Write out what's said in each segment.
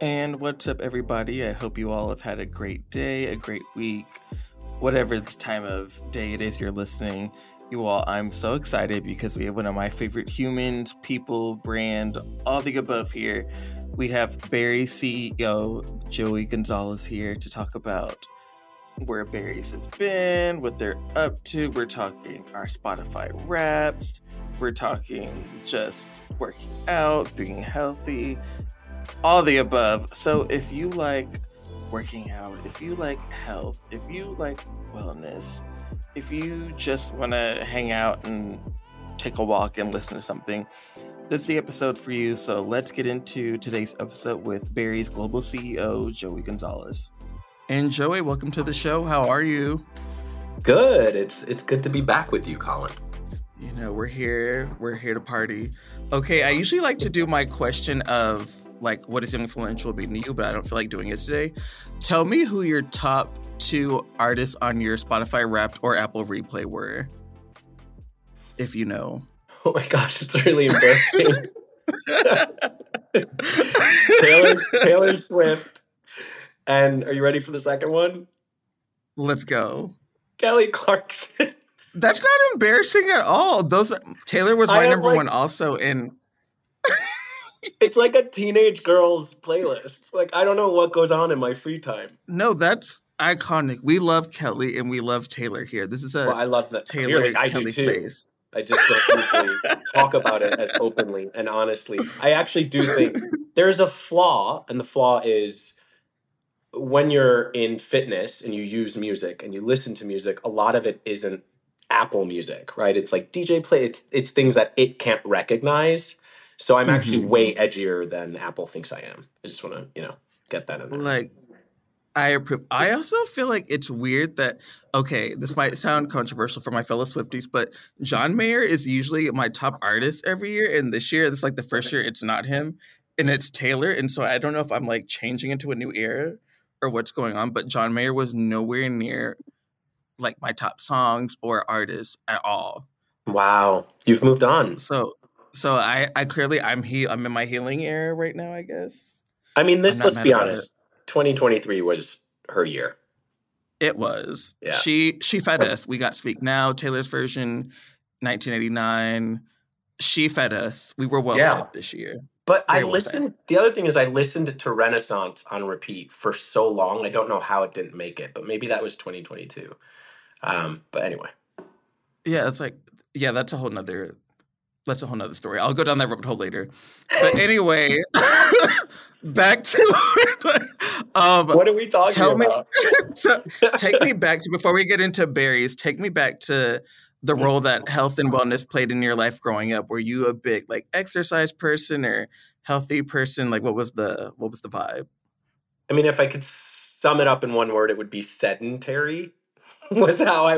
And what's up, everybody? I hope you all have had a great day, a great week, whatever this time of day it is you're listening. You all, I'm so excited because we have one of my favorite humans, people, brand, all the above here. We have Barry CEO Joey Gonzalez here to talk about where Barry's has been, what they're up to. We're talking our Spotify Wraps. We're talking just working out, being healthy, all the above. So if you like working out, if you like health, if you like wellness, if you just want to hang out and take a walk and listen to something, this is the episode for you. So let's get into today's episode with Barry's global CEO, Joey Gonzalez. And Joey, welcome to the show. How are you? Good. It's it's good to be back with you, Colin. You know, we're here. We're here to party. Okay, I usually like to do my question of like what is influential being to you, but I don't feel like doing it today. Tell me who your top two artists on your Spotify Wrapped or Apple Replay were, if you know. Oh my gosh, it's really embarrassing. Taylor Taylor Swift. And are you ready for the second one? Let's go. Kelly Clarkson. That's not embarrassing at all. Those Taylor was my number like, one also in it's like a teenage girl's playlist. Like I don't know what goes on in my free time. No, that's iconic. We love Kelly and we love Taylor here. This is a well, I love that Taylor Clearly, I Kelly space. I just don't talk about it as openly and honestly. I actually do think there's a flaw, and the flaw is when you're in fitness and you use music and you listen to music, a lot of it isn't Apple music, right? It's like DJ play. It's, it's things that it can't recognize. So I'm actually mm-hmm. way edgier than Apple thinks I am. I just want to, you know, get that in there. Like, I approve. I also feel like it's weird that okay, this might sound controversial for my fellow Swifties, but John Mayer is usually my top artist every year, and this year, this is like the first year it's not him, and it's Taylor, and so I don't know if I'm like changing into a new era or what's going on, but John Mayer was nowhere near like my top songs or artists at all. Wow, you've moved on. So so I, I clearly I'm he I'm in my healing era right now, I guess. I mean, this let's be honest. 2023 was her year. It was. Yeah. She she fed us. We got Speak Now, Taylor's version, 1989. She fed us. We were well yeah. fed this year. But Very I well listened. Fed. The other thing is, I listened to Renaissance on repeat for so long. I don't know how it didn't make it, but maybe that was 2022. Um, but anyway. Yeah, it's like yeah, that's a whole nother that's a whole nother story. I'll go down that rabbit hole later. But anyway, back to um, what are we talking tell about? Me, so, take me back to before we get into Barry's. Take me back to the role that health and wellness played in your life growing up. Were you a big like exercise person or healthy person? Like, what was the what was the vibe? I mean, if I could sum it up in one word, it would be sedentary. was how I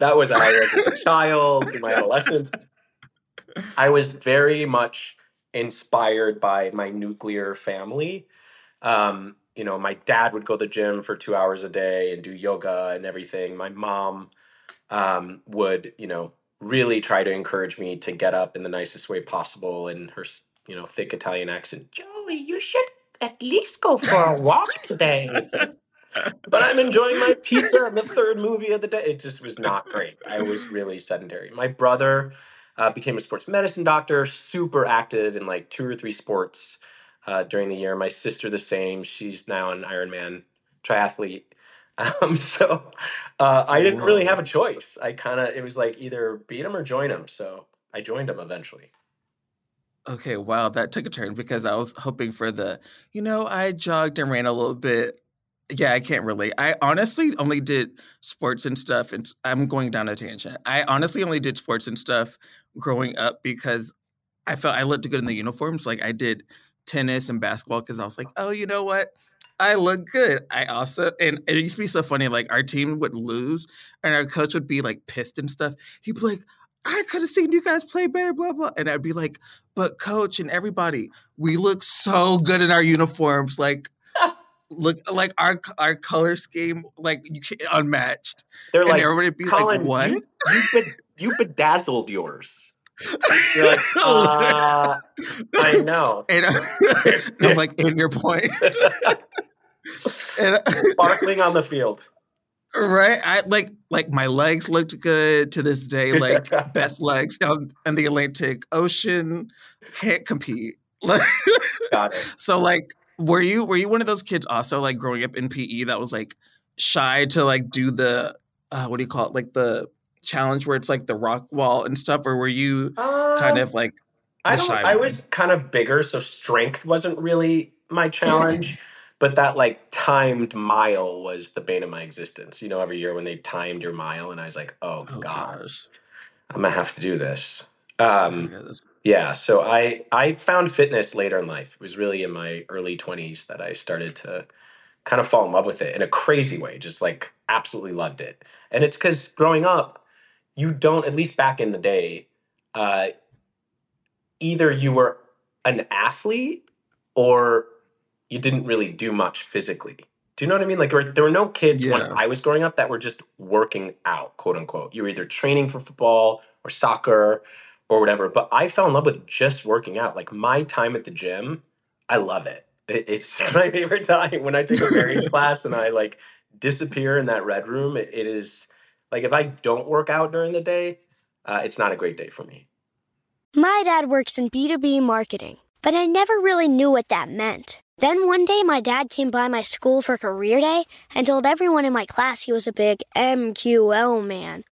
that was how I was as a child in my adolescence. I was very much inspired by my nuclear family. Um, you know, my dad would go to the gym for two hours a day and do yoga and everything. My mom um, would, you know, really try to encourage me to get up in the nicest way possible in her, you know, thick Italian accent. Joey, you should at least go for a walk today. but I'm enjoying my pizza on the third movie of the day. It just was not great. I was really sedentary. My brother uh, became a sports medicine doctor, super active in like two or three sports. uh, during the year. My sister the same. She's now an Ironman triathlete. Um, so uh, I didn't really have a choice. I kind of it was like either beat him or join him. So I joined him eventually. Okay, wow, that took a turn because I was hoping for the, you know, I jogged and ran a little bit. Yeah, I can't relate. I honestly only did sports and stuff, and I'm going down a tangent. I honestly only did sports and stuff growing up because I felt I looked good in the uniforms. Like I did tennis and basketball because I was like, oh, you know what? I look good. I also and it used to be so funny. Like our team would lose, and our coach would be like pissed and stuff. He'd be like, "I could have seen you guys play better," blah blah. And I'd be like, "But coach and everybody, we look so good in our uniforms. Like, look like our our color scheme, like you can unmatched." They're and like, everybody be Colin, like, "What?" You, you, bed- you bedazzled yours. You're like, uh, I know. and I'm like, "In your point." and, Sparkling on the field. Right, I like like my legs looked good to this day. Like best legs down in the Atlantic Ocean, can't compete. Got it. so like, were you were you one of those kids also like growing up in PE that was like shy to like do the uh, what do you call it like the challenge where it's like the rock wall and stuff, or were you kind Um, of like I don't. shy I one? was kind of bigger, so strength wasn't really my challenge. but that like timed mile was the bane of my existence. You know, every year when they timed your mile, and I was like, oh, oh god, gosh, I'm gonna have to do this. Oh, Um, yeah. So I I found fitness later in life. It was really in my early 20s that I started to kind of fall in love with it in a crazy way. Just like absolutely loved it. And it's because growing up, you don't. At least back in the day, uh, either you were an athlete or you didn't really do much physically. Do you know what I mean? Like there were, there were no kids when Yeah. I was growing up that were just working out, quote unquote. You were either training for football or soccer or whatever. But I fell in love with just working out. Like my time at the gym, I love it. it it's my favorite time when I take a Barry's class and I like disappear in that red room. It, it is like if I don't work out during the day, uh, it's not a great day for me. My dad works in B2B marketing, but I never really knew what that meant. Then one day, my dad came by my school for career day and told everyone in my class he was a big MQL man.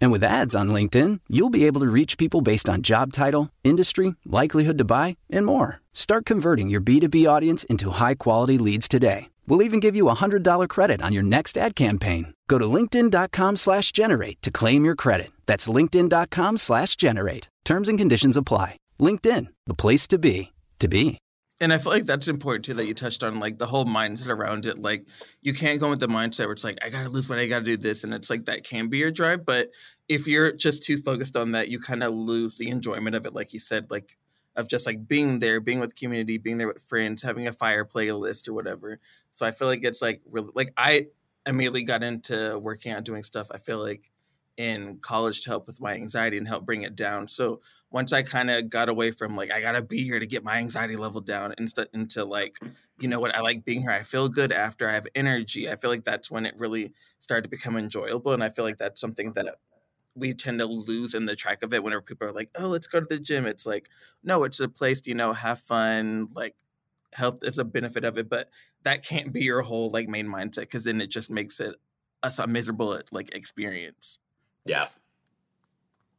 And with ads on LinkedIn, you'll be able to reach people based on job title, industry, likelihood to buy, and more. Start converting your B2B audience into high quality leads today. We'll even give you a $100 credit on your next ad campaign. Go to linkedin.com slash generate to claim your credit. That's linkedin.com slash generate. Terms and conditions apply. LinkedIn, the place to be, to be. And I feel like that's important too that you touched on like the whole mindset around it. Like you can't go with the mindset where it's like I gotta lose weight, I gotta do this, and it's like that can be your drive. But if you're just too focused on that, you kind of lose the enjoyment of it. Like you said, like of just like being there, being with community, being there with friends, having a fire playlist or whatever. So I feel like it's like really like I immediately got into working out, doing stuff. I feel like in college to help with my anxiety and help bring it down. So once I kind of got away from like I gotta be here to get my anxiety level down instead into like you know what I like being here. I feel good after I have energy. I feel like that's when it really started to become enjoyable, and I feel like that's something that we tend to lose in the track of it whenever people are like, "Oh, let's go to the gym." It's like, no, it's a place to you know have fun. Like health is a benefit of it, but that can't be your whole like main mindset because then it just makes it a, a miserable like experience. Yeah.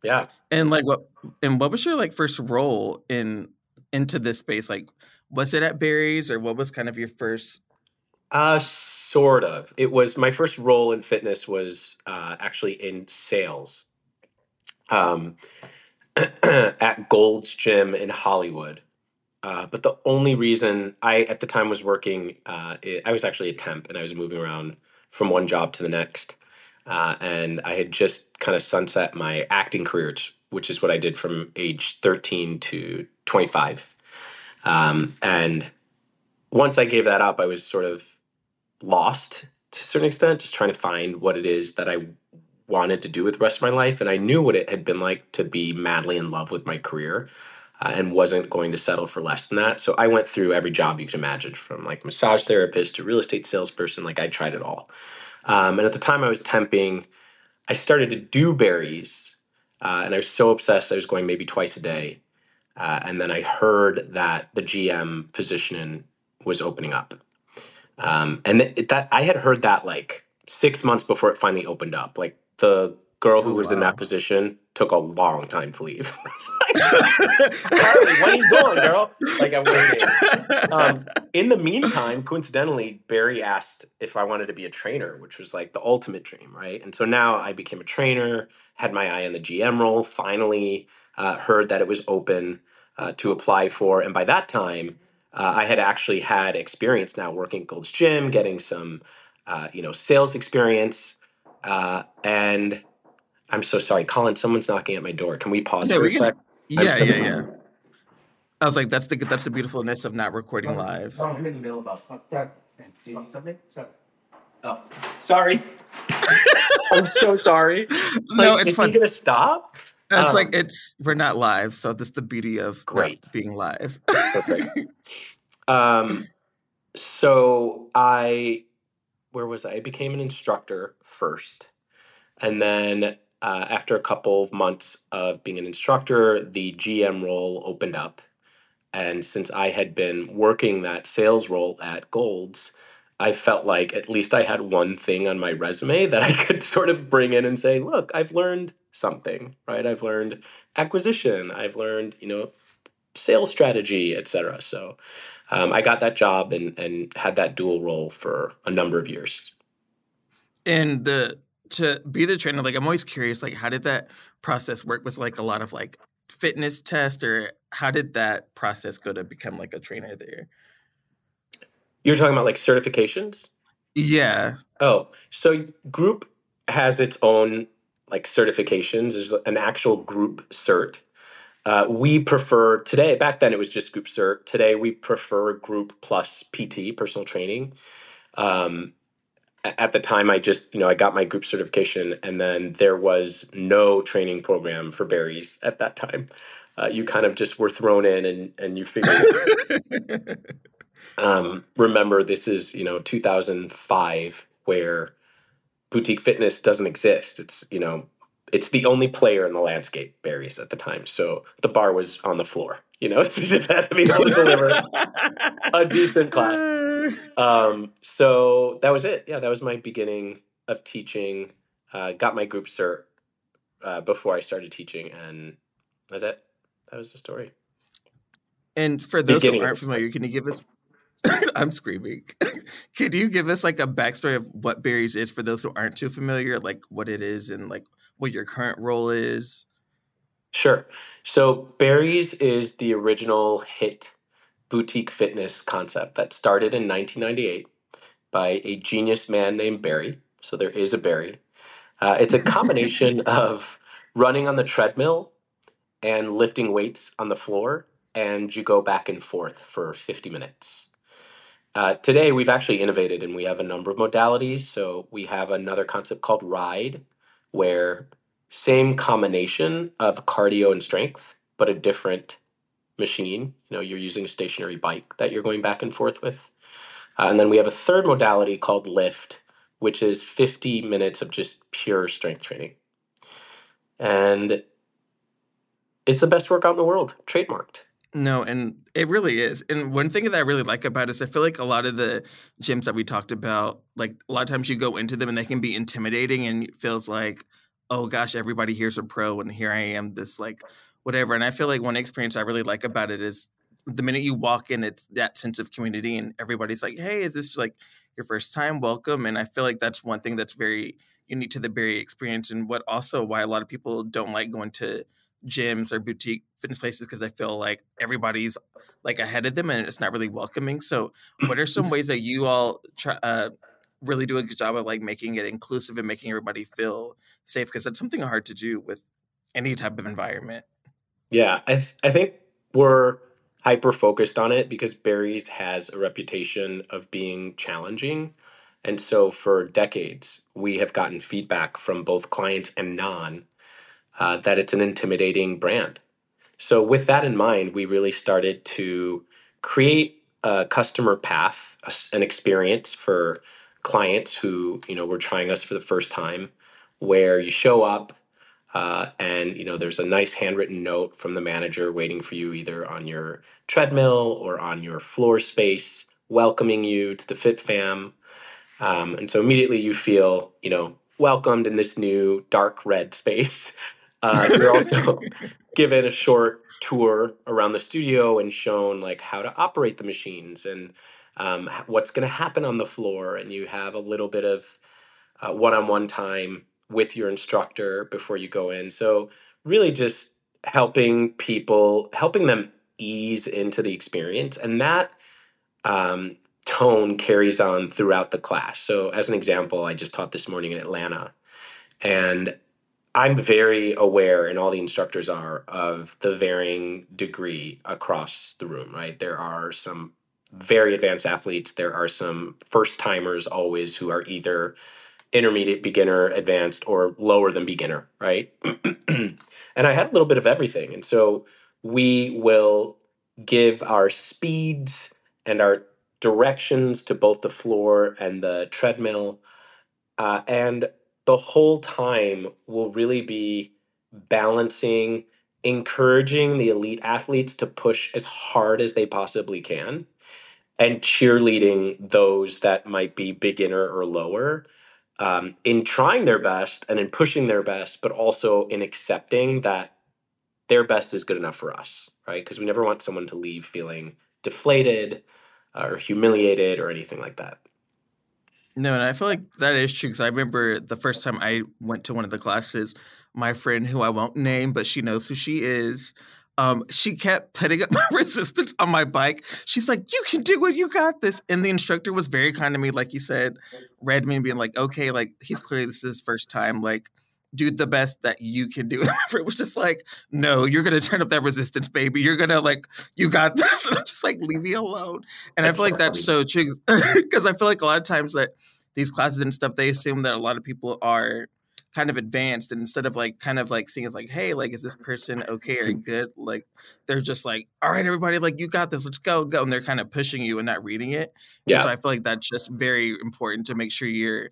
Yeah. And like what and what was your like first role in into this space? Like was it at Barry's or what was kind of your first Uh, sort of. It was my first role in fitness was uh, actually in sales um, at Gold's Gym in Hollywood. Uh, but the only reason I at the time was working, uh, i I was actually a temp and I was moving around from one job to the next. Uh, and I had just kind of sunset my acting career, which, is what I did from age 13 to 25. Um, and once I gave that up, I was sort of lost to a certain extent, just trying to find what it is that I wanted to do with the rest of my life. And I knew what it had been like to be madly in love with my career uh, and wasn't going to settle for less than that. So I went through every job you can imagine from like massage therapist to real estate salesperson. Like I tried it all. Um, and at the time I was temping, I started to do Barry's, Uh, and I was so obsessed, I was going maybe twice a day. Uh, and then I heard that the GM position was opening up. Um, and th- that I had heard that like six months before it finally opened up. Like the girl who Oh, was in that position took a long time to leave. Carly, when are you going, girl? Like I'm waiting. Um, in the meantime, coincidentally, Barry asked if I wanted to be a trainer, which was like the ultimate dream, right? And so now I became a trainer, had my eye on the GM role, finally uh, heard that it was open uh, to apply for. And by that time, uh, I had actually had experience now working at Gold's Gym, getting some, uh, you know, sales experience. Uh, and I'm so sorry, Colin, someone's knocking at my door. Can we pause Yeah, for we a can- sec? I'm yeah, so yeah, sorry. yeah. I was like, that's the that's the beautifulness of not recording live. Oh, I'm in the middle of a see something. Oh, sorry. I'm so sorry. It's No, like, it's is fun. he gonna stop? It's Um, like it's we're not live, so that's the beauty of not Great. being live. Perfect. Um, so I, where was I? I became an instructor first, and then uh, after a couple of months of being an instructor, the GM role opened up, and since I had been working that sales role at Golds. I felt like at least I had one thing on my resume that I could sort of bring in and say, look, I've learned something, right? I've learned acquisition, I've learned, you know, sales strategy, et cetera. So um, I got that job and, and had that dual role for a number of years. and the to be the trainer, like I'm always curious, like how did that process work? Was like a lot of like fitness test, or how did that process go to become like a trainer there? You're talking about like certifications? Yeah, Oh, so group has its own like certifications. There's an actual group cert. Uh, we prefer today. Back then, it was just group cert. Today, we prefer group plus PT, personal training. Um, at the time, I just you know I got my group certification, and then there was no training program for Barry's at that time. Uh, you kind of just were thrown in, and and you figured um, remember this is you know 2005 where boutique fitness doesn't exist. It's you know it's the only player in the landscape Barry's at the time. So the bar was on the floor you know? So you just had to be able to deliver a decent class um, so that was it yeah that was my beginning of teaching uh, got my group cert uh, before i started teaching and that's it that was the story And for those Beginning who aren't familiar, can you give us? I'm screaming. can you give us like a backstory of what Barry's is for those who aren't too familiar, like what it is and like what your current role is? Sure. So Barry's is the original HIIT boutique fitness concept that started in 1998 by a genius man named Barry. So there is a Barry. Uh, it's a combination of running on the treadmill and lifting weights on the floor, and you go back and forth for 50 minutes. Uh, today, we've actually innovated and we have a number of modalities. So we have another concept called Ride, where same combination of cardio and strength, but a different machine. You know, you're using a stationary bike that you're going back and forth with. Uh, and then we have a third modality called lift, which is 50 minutes of just pure strength training. And it's the best workout in the world, trademarked. No, and it really is. And one thing that I really like about it is I feel like a lot of the gyms that we talked about, like a lot of times you go into them and they can be intimidating and it feels like, oh gosh, everybody here's a pro and here I am, this like whatever. And I feel like one experience I really like about it is the minute you walk in, it's that sense of community and everybody's like, hey, is this like your first time? Welcome. And I feel like that's one thing that's very unique to the Barry experience and what also why a lot of people don't like going to gyms or boutique fitness places because I feel like everybody's like ahead of them and it's not really welcoming. So, what are some ways that you all try, uh, really do a good job of like making it inclusive and making everybody feel safe? Because it's something hard to do with any type of environment. Yeah, I, th- I think we're hyper focused on it because Barry's has a reputation of being challenging. And so for decades, we have gotten feedback from both clients and non uh, that it's an intimidating brand. So, with that in mind, we really started to create a customer path, an experience for clients who you know were trying us for the first time, where you show up uh, and you know there's a nice handwritten note from the manager waiting for you either on your treadmill or on your floor space, welcoming you to the Fit Fam. Um, and so immediately you feel you know welcomed in this new dark red space. Uh, you're also given a short tour around the studio and shown like how to operate the machines and um, what's going to happen on the floor, and you have a little bit of uh, one-on-one time with your instructor before you go in. So really, just helping people, helping them ease into the experience, and that um, tone carries on throughout the class. So, as an example, I just taught this morning in Atlanta, and I'm very aware, and all the instructors are, of the varying degree across the room, right? There are some very advanced athletes, there are some first timers always who are either intermediate, beginner, advanced, or lower than beginner, right? and I had a little bit of everything. And so we will give our speeds and our directions to both the floor and the treadmill. Uh, and the whole time will really be balancing, encouraging the elite athletes to push as hard as they possibly can and cheerleading those that might be beginner or lower um, in trying their best and in pushing their best, but also in accepting that their best is good enough for us, right? Because we never want someone to leave feeling deflated uh, or humiliated or anything like that. No, and I feel like that is true because I remember the first time I went to one of the classes, my friend who I won't name, but she knows who she is, um, she kept putting up resistance on my bike. She's like, "You can do it. You got this." And the instructor was very kind to me, like you said, read me and being like, "Okay, like he's clearly this is his first time. Like, do the best that you can do." it was just like, "No, you're gonna turn up that resistance, baby. You're gonna like, you got this." And I'm just like, "Leave me alone." And that's I feel like that's so true because I feel like a lot of times that these classes and stuff, they assume that a lot of people are kind of advanced and instead of like kind of like seeing it's like hey like is this person okay or good? like they're just like all right everybody like you got this let's go go and they're kind of pushing you and not reading it yeah and so i feel like that's just very important to make sure you're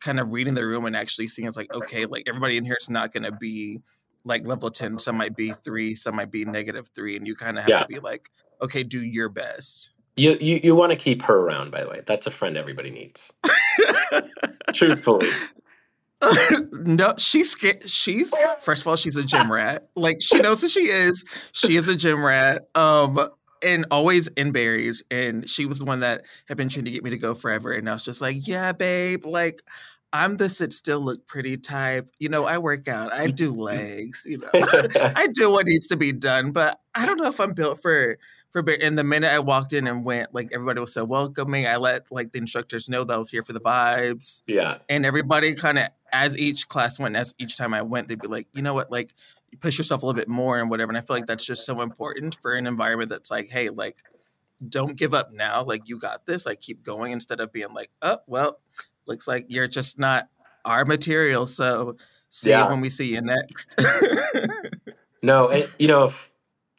kind of reading the room and actually seeing it's like okay like everybody in here is not going to be like level 10 some might be 3 some might be negative 3 and you kind of have yeah. to be like okay do your best. You you, you want to keep her around by the way that's a friend everybody needs. Truthfully no, she's scared. She's first of all, she's a gym rat. Like she knows who she is. She is a gym rat. Um, and always in Barry's. And she was the one that had been trying to get me to go forever. And I was just like, yeah, babe, like I'm the sit still look pretty type. You know, I work out, I mm-hmm. do mm-hmm. legs, you know, I do what needs to be done, but I don't know if I'm built for for and the minute I walked in and went, like everybody was so welcoming. I let like the instructors know that I was here for the vibes. Yeah. And everybody kind of as each class went, as each time I went, they'd be like, you know what, like you push yourself a little bit more and whatever. And I feel like that's just so important for an environment that's like, hey, like don't give up now. Like you got this. Like keep going instead of being like, oh well, looks like you're just not our material. So see yeah. you when we see you next. no, and, you know, if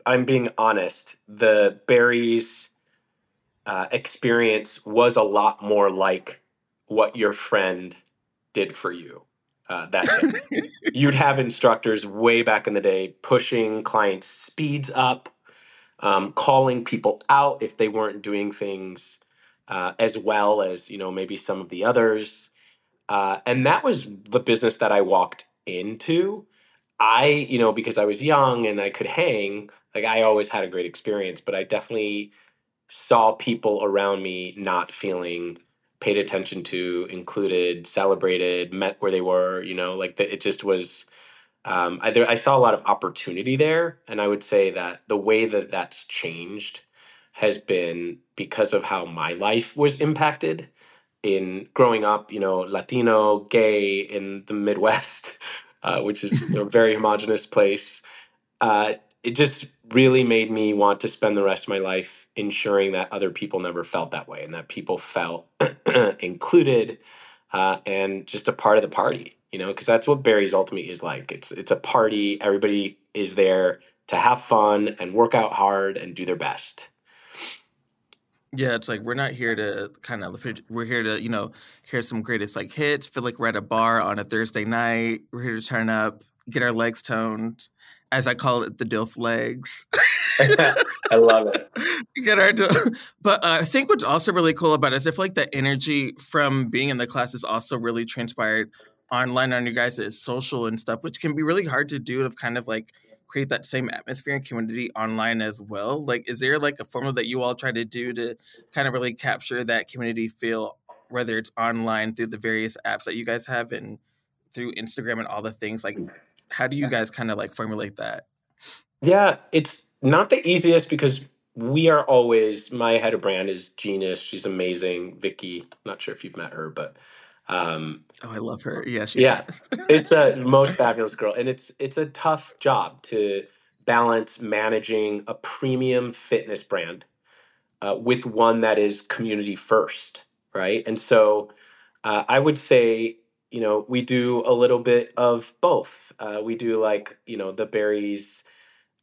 I'm being honest, the Barry's uh, experience was a lot more like what your friend did for you uh, that day. You'd have instructors way back in the day pushing clients' speeds up, um, calling people out if they weren't doing things uh, as well as you know maybe some of the others, uh, and that was the business that I walked into. I, you know, because I was young and I could hang, like I always had a great experience, but I definitely saw people around me not feeling paid attention to, included, celebrated, met where they were, you know, like the, it just was um, I, there, I saw a lot of opportunity there, and I would say that the way that that's changed has been because of how my life was impacted in growing up, you know, Latino, gay in the Midwest, uh, which is a very homogenous place. Uh, it just really made me want to spend the rest of my life ensuring that other people never felt that way and that people felt included uh, and just a part of the party you know because that's what Barry's ultimately is like. It's it's a party. Everybody is there to have fun and work out hard and do their best yeah, it's like we're not here to kind of we're here to you know hear some greatest like hits. Feel like we're at a bar on a Thursday night. We're here to turn up, get our legs toned, as I call it, the DILF legs. I love it. Get our, but uh, I think what's also really cool about it is I feel like the energy from being in the class is also really transpired online on you guys' is social and stuff, which can be really hard to do. Of kind of like create that same atmosphere and community online as well? Like, is there like a formula that you all try to do to kind of really capture that community feel, whether it's online through the various apps that you guys have and through Instagram and all the things? Like, how do you guys kind of like formulate that? Yeah, it's not the easiest because we are always my head of brand is Genius. She's amazing. Vicky, not sure if you've met her, but um, oh, I love her. Yeah, she's yeah, it's a most fabulous girl, and it's it's a tough job to balance managing a premium fitness brand uh, with one that is community first, right? And so, uh, I would say, you know, we do a little bit of both. Uh, we do like you know the Barry's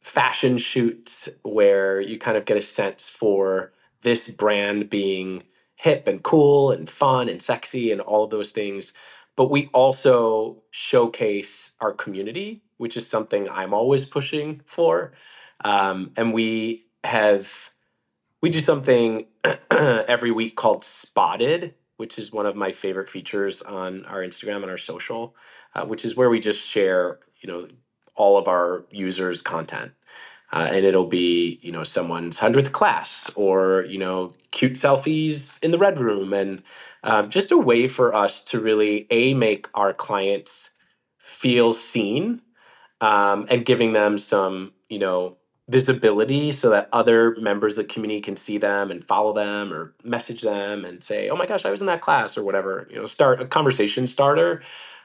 fashion shoots where you kind of get a sense for this brand being hip and cool and fun and sexy and all of those things. But we also showcase our community, which is something I'm always pushing for. Um, and we have, we do something every week called Spotted, which is one of my favorite features on our Instagram and our social, uh, which is where we just share, you know, all of our users' content uh, and it'll be you know someone's hundredth class or you know cute selfies in the red room, and um, just a way for us to really a make our clients feel seen um, and giving them some you know visibility so that other members of the community can see them and follow them or message them and say oh my gosh i was in that class or whatever you know start a conversation starter.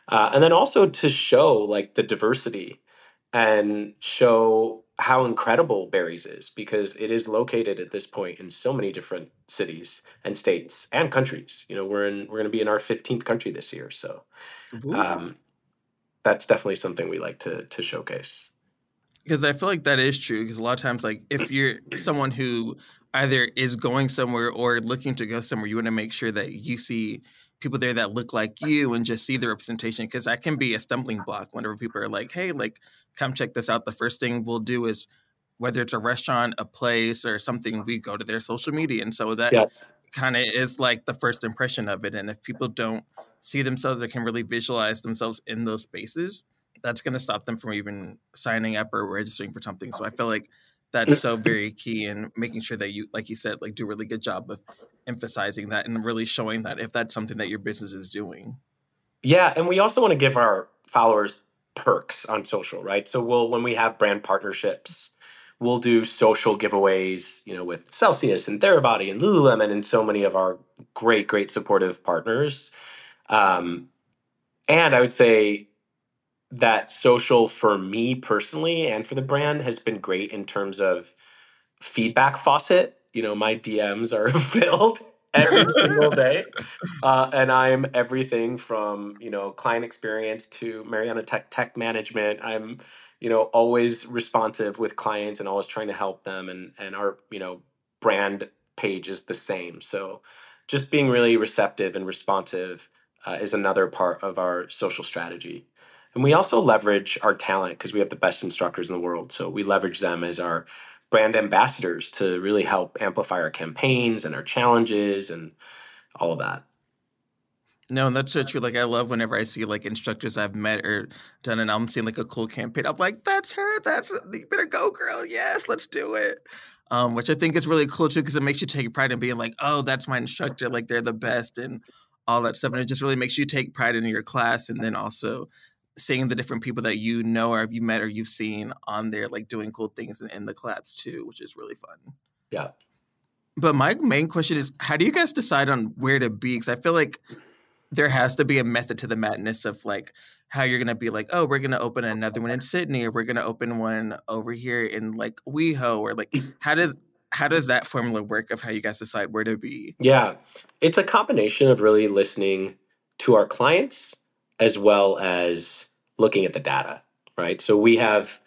Uh, and then also to show like the diversity and show how incredible Barry's is because it is located at this point in so many different cities and states and countries. You know, we're in we're going to be in our 15th country this year, so um, that's definitely something we like to to showcase. Because I feel like that is true. Because a lot of times, like if you're someone who either is going somewhere or looking to go somewhere, you want to make sure that you see people there that look like you and just see the representation because that can be a stumbling block whenever people are like hey like come check this out. The first thing we'll do is whether it's a restaurant a place or something we go to their social media. And so that yeah. kind of is like the first impression of it. And if people don't see themselves or can really visualize themselves in those spaces that's going to stop them from even signing up or registering for something. So i feel like that's so very key in making sure that you like you said like do a really good job of emphasizing that and really showing that if that's something that your business is doing. Yeah and we also want to give our followers perks on social right? So we'll when we have brand partnerships we'll do social giveaways you know with celsius and therabody and lululemon and so many of our great great supportive partners. Um, and i would say that social for me personally and for the brand has been great in terms of feedback faucet. You know, my DMs are filled every single day. Uh, and I'm everything from, you know, client experience to Mariana Tek tech management. I'm, you know, always responsive with clients and always trying to help them. And, and our, you know, brand page is the same. So just being really receptive and responsive uh, is another part of our social strategy. And we also leverage our talent because we have the best instructors in the world. So we leverage them as our brand ambassadors to really help amplify our campaigns and our challenges and all of that. No, and that's so true. Like I love whenever I see like instructors I've met or done and I'm seeing like a cool campaign. I'm like, that's her. That's you better go, girl. Yes, let's do it. Um, which I think is really cool too because it makes you take pride in being like, oh, that's my instructor. Like they're the best and all that stuff. And it just really makes you take pride in your class and then also seeing the different people that you know or have you met or you've seen on there like doing cool things in, in the collabs too which is really fun. Yeah. But my main question is how do you guys decide on where to be? Because i feel like there has to be a method to the madness of like how you're gonna be like, oh, we're gonna open another one in Sydney, or we're gonna open one over here in like WeHo, or like how does how does that formula work of how you guys decide where to be? Yeah, it's a combination of really listening to our clients as well as looking at the data, right? So we have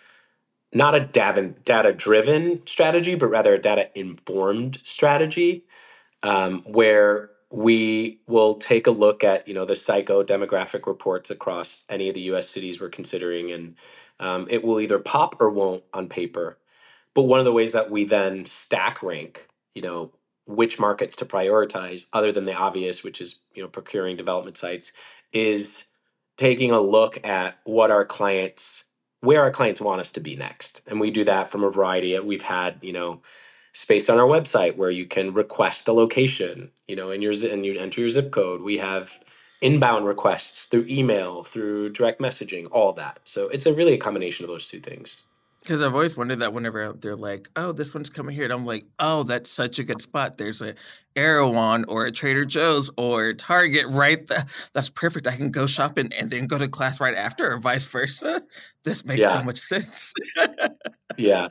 not a data driven strategy, but rather a data informed strategy um, where we will take a look at you know the psycho demographic reports across any of the U.S. cities we're considering, and um, it will either pop or won't on paper. But one of the ways that we then stack rank, you know, which markets to prioritize, other than the obvious, which is you know procuring development sites, is taking a look at what our clients, where our clients want us to be next, and we do that from a variety. Of, we've had you know space on our website where you can request a location, you know, and your and you enter your zip code. We have inbound requests through email, through direct messaging, all that. So it's a really a combination of those two things. Because I've always wondered that whenever they're like, "Oh, this one's coming here," and I'm like, "Oh, that's such a good spot. There's a Erewhon or a Trader Joe's or Target right. That's perfect. I can go shopping and then go to class right after, or vice versa. This makes yeah. so much sense." yeah.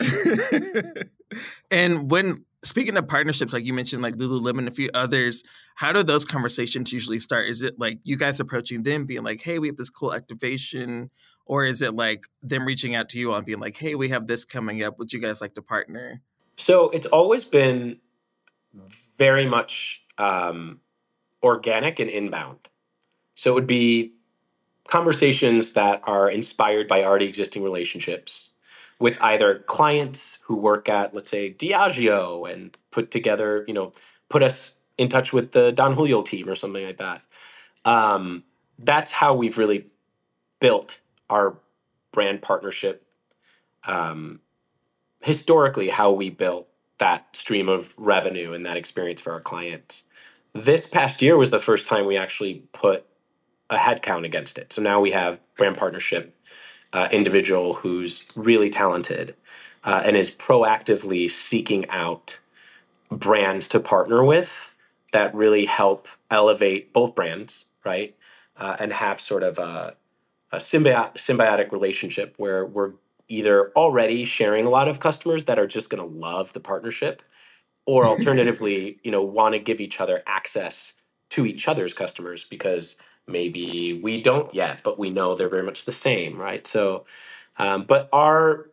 and when speaking of partnerships, like you mentioned, like Lululemon and a few others, how do those conversations usually start? Is it like you guys approaching them, being like, "Hey, we have this cool activation," or is it like them reaching out to you and being like, "Hey, we have this coming up. Would you guys like to partner?" So it's always been very much um, organic and inbound. So it would be conversations that are inspired by already existing relationships with either clients who work at, let's say, Diageo and put together, you know, put us in touch with the Don Julio team or something like that. Um, that's how we've really built our brand partnership. Um, historically, how we built that stream of revenue and that experience for our clients. This past year was the first time we actually put a headcount against it. So now we have brand partnership uh, individual who's really talented uh, and is proactively seeking out brands to partner with that really help elevate both brands, right? Uh, and have sort of a, a symbi- symbiotic relationship where we're either already sharing a lot of customers that are just going to love the partnership or alternatively you know want to give each other access to each other's customers because maybe we don't yet, but we know they're very much the same, right? So, um, but our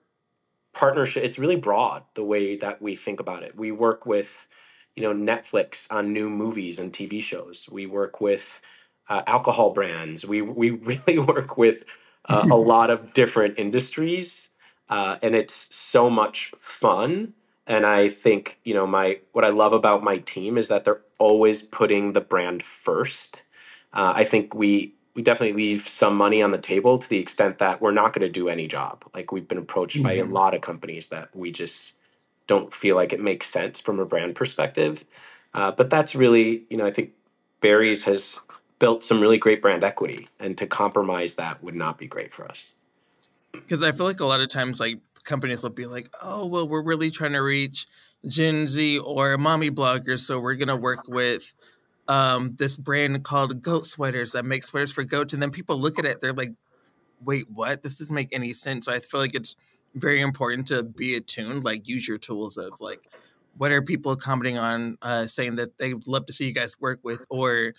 partnership, it's really broad the way that we think about it. We work with, you know, Netflix on new movies and TV shows. We work with uh, alcohol brands. We we really work with uh, a lot of different industries, uh, and it's so much fun. And I think you know my what I love about my team is that they're always putting the brand first uh, I think we we definitely leave some money on the table to the extent that we're not going to do any job. Like we've been approached mm-hmm. by a mm-hmm. lot of companies that we just don't feel like it makes sense from a brand perspective. Uh, but that's really, you know, I think Barry's has built some really great brand equity, and to compromise that would not be great for us. Because I feel like a lot of times, like companies will be like, "Oh, well, we're really trying to reach Gen Z or mommy bloggers, so we're going to work with." um, this brand called Goat Sweaters that makes sweaters for goats, and then people look at it, they're like, "Wait, what? This doesn't make any sense." So I feel like it's very important to be attuned, like use your tools of like, what are people commenting on, uh, saying that they'd love to see you guys work with, or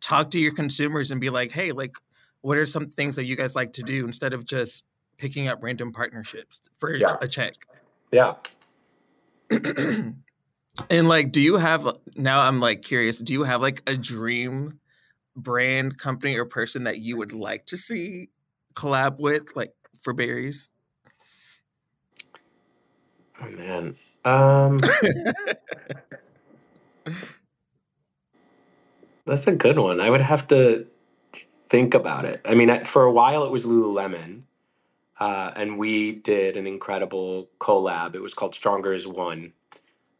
talk to your consumers and be like, "Hey, like, what are some things that you guys like to do?" Instead of just picking up random partnerships for yeah. a check. Yeah. And like, do you have now? I'm like curious. Do you have like a dream brand, company, or person that you would like to see collab with, like for Barry's? Oh man, um, that's a good one. I would have to think about it. I mean, for a while it was Lululemon, uh, and we did an incredible collab. It was called Stronger as One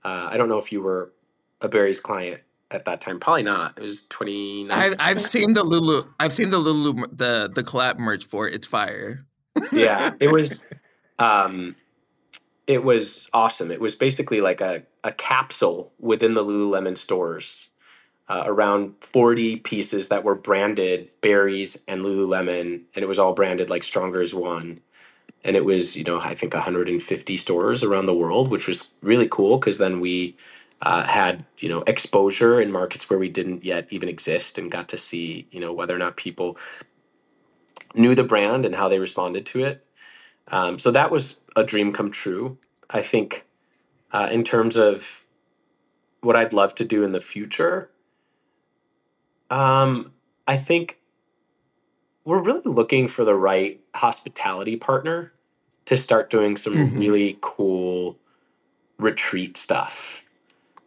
uh, I don't know if you were a Barry's client at that time. Probably not. It was twenty. I've, I've seen the Lulu. I've seen the Lulu the the collab merch for it. It's fire. yeah, it was. Um, it was awesome. It was basically like a a capsule within the Lululemon stores. Uh, around 40 pieces that were branded Barry's and Lululemon, and it was all branded like Stronger as One. And it was, you know, I think 150 stores around the world, which was really cool because then we uh, had, you know, exposure in markets where we didn't yet even exist and got to see, you know, whether or not people knew the brand and how they responded to it. Um, so that was a dream come true. I think uh, in terms of what I'd love to do in the future, um, I think we're really looking for the right hospitality partner to start doing some Mhm. really cool retreat stuff.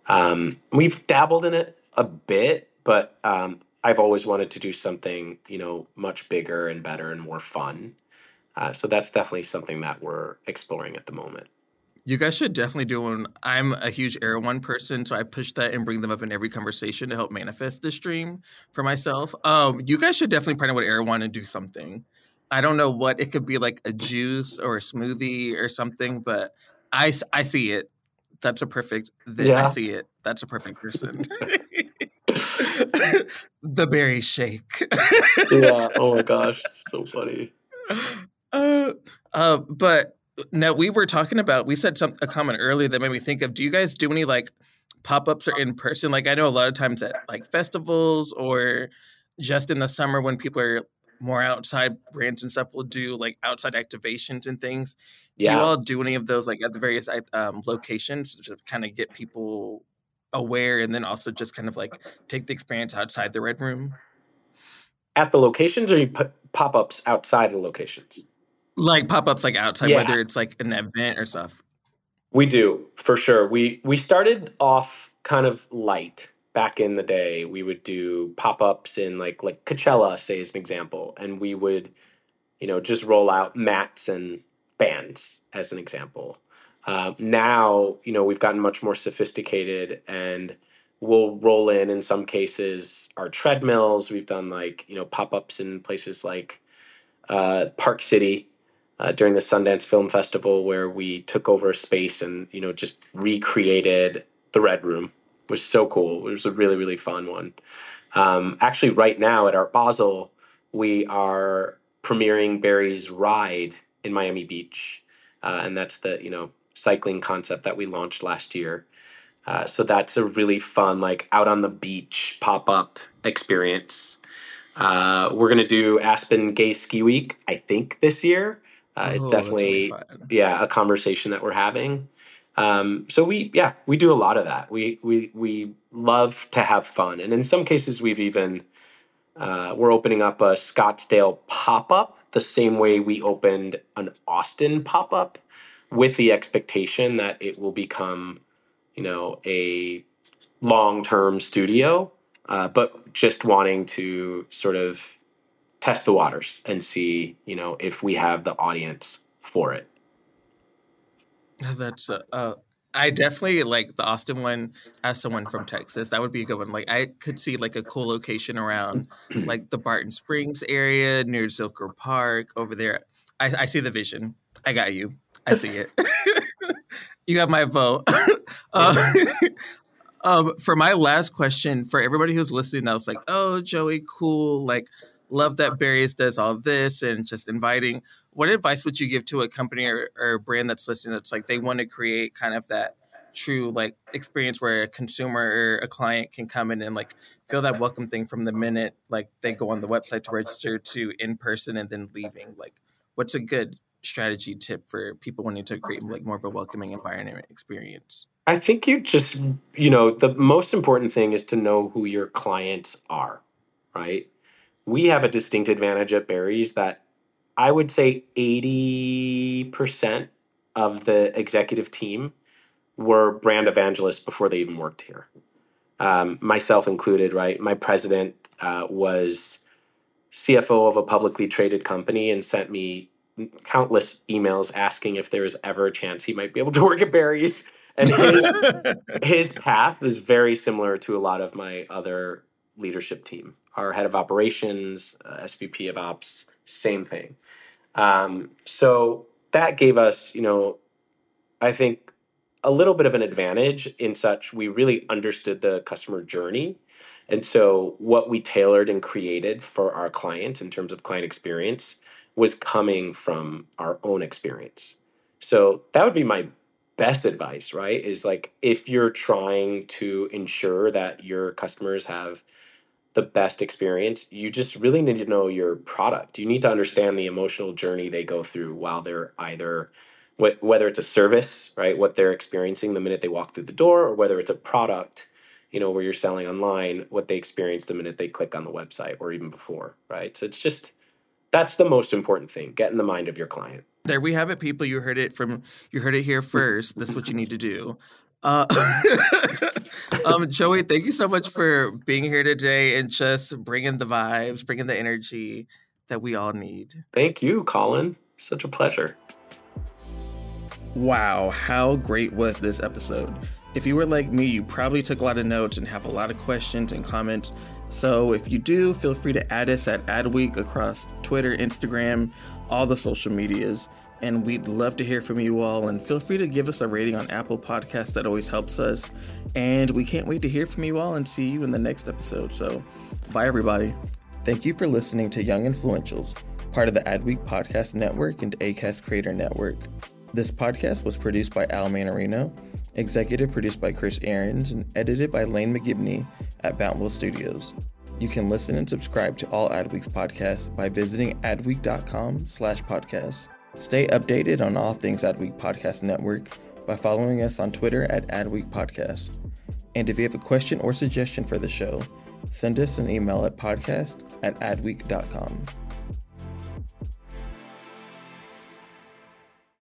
Um, we've dabbled in it a bit, but um, I've always wanted to do something, you know, much bigger and better and more fun. Uh, so that's definitely something that we're exploring at the moment. You guys should definitely do one. I'm a huge Erewhon person, so I push that and bring them up in every conversation to help manifest this dream for myself. Um, you guys should definitely partner with Erewhon and do something. I don't know what it could be like a juice or a smoothie or something, but I, I see it. That's a perfect. th- I see it. That's a perfect person. the berry shake. yeah. Oh my gosh, it's so funny. uh, uh, but now we were talking about we said some a comment earlier that made me think of do you guys do any like pop-ups or in person? Like i know a lot of times at like festivals or just in the summer when people are more outside brands and stuff will do like outside activations and things. Do you all do any of those like at the various um, locations to kind of get people aware and then also just kind of like take the experience outside the red room? At the locations, or you put pop ups outside the locations? Like pop-ups like outside Yeah. whether it's like an event or stuff We do for sure. We we started off kind of light back in the day. We would do pop ups in like like Coachella, say as an example, and we would, you know, just roll out mats and bands as an example. Uh, now, you know, we've gotten much more sophisticated, and we'll roll in in some cases our treadmills. We've done like you know pop ups in places like uh, Park City uh, during the Sundance Film Festival, where we took over a space and you know just recreated the Red Room. It was so cool. It was a really really fun one. Um, actually, right now at Art Basel, we are premiering Barry's Ride in Miami Beach, uh, and that's the you know cycling concept that we launched last year. Uh, so that's a really fun, like out on the beach pop up experience. Uh, we're gonna do Aspen Gay Ski Week, I think, this year. Uh, it's Oh, definitely yeah a conversation that we're having. Um, so we yeah we do a lot of that. We we we love to have fun, and in some cases we've even uh, we're opening up a Scottsdale pop up the same way we opened an Austin pop up, with the expectation that it will become you know a long term studio, uh, but just wanting to sort of test the waters and see you know if we have the audience for it. That's uh, uh, I definitely like the Austin one. As someone from Texas, that would be a good one. Like I could see like a cool location around like the Barton Springs area near Zilker Park over there. I, I see the vision. I got you. I see it. you have my vote. uh, um, for my last question, for everybody who's listening, I was like, "Oh, Joey, cool! Like, love that Barry's does all this and just inviting." What advice would you give to a company or, or a brand that's listening that's like they want to create kind of that true like experience where a consumer or a client can come in and like feel that welcome thing from the minute like they go on the website to register to in person and then leaving? Like, what's a good strategy tip for people wanting to create like more of a welcoming environment experience? I think you just, you know, the most important thing is to know who your clients are, right? We have a distinct advantage at Barry's that I would say 80% of the executive team were brand evangelists before they even worked here. Um, myself included, right? My president uh, was CFO of a publicly traded company and sent me countless emails asking if there was ever a chance he might be able to work at Barry's. And his his path is very similar to a lot of my other leadership team. Our head of operations, uh, SVP of ops, same thing. Um, so that gave us, you know, I think a little bit of an advantage in such we really understood the customer journey And so, what we tailored and created for our clients in terms of client experience was coming from our own experience. So, that would be my best advice, right? Is like if you're trying to ensure that your customers have the best experience, you just really need to know your product. You need to understand the emotional journey they go through while they're either wh- whether it's a service, right, what they're experiencing the minute they walk through the door, or whether it's a product, you know, where you're selling online, what they experience the minute they click on the website or even before, right? So it's just that's the most important thing. Get in the mind of your client. There we have it, people. You heard it from you heard it here mm-hmm. first. This is what you need to do. Uh, um, Joey, thank you so much for being here today and just bringing the vibes, bringing the energy that we all need. Thank you, Colin. Such a pleasure. Wow, how great was this episode? If you were like me, you probably took a lot of notes and have a lot of questions and comments. So if you do, feel free to add us at Adweek across Twitter, Instagram, all the social medias. And we'd love to hear from you all. And feel free to give us a rating on Apple Podcasts. That always helps us. And we can't wait to hear from you all and see you in the next episode. So bye, everybody. Thank you for listening to Young Influentials, part of the Adweek Podcast Network and ACAST Creator Network. This podcast was produced by Al Manarino, executive produced by Chris Ahrens, and edited by Lane McGibney at Bountiful Studios. You can listen and subscribe to all Adweek's podcasts by visiting adweek.com slash podcasts. Stay updated on all things Adweek Podcast Network by following us on Twitter at Adweek Podcast. And if you have a question or suggestion for the show, send us an email at podcast at adweek.com.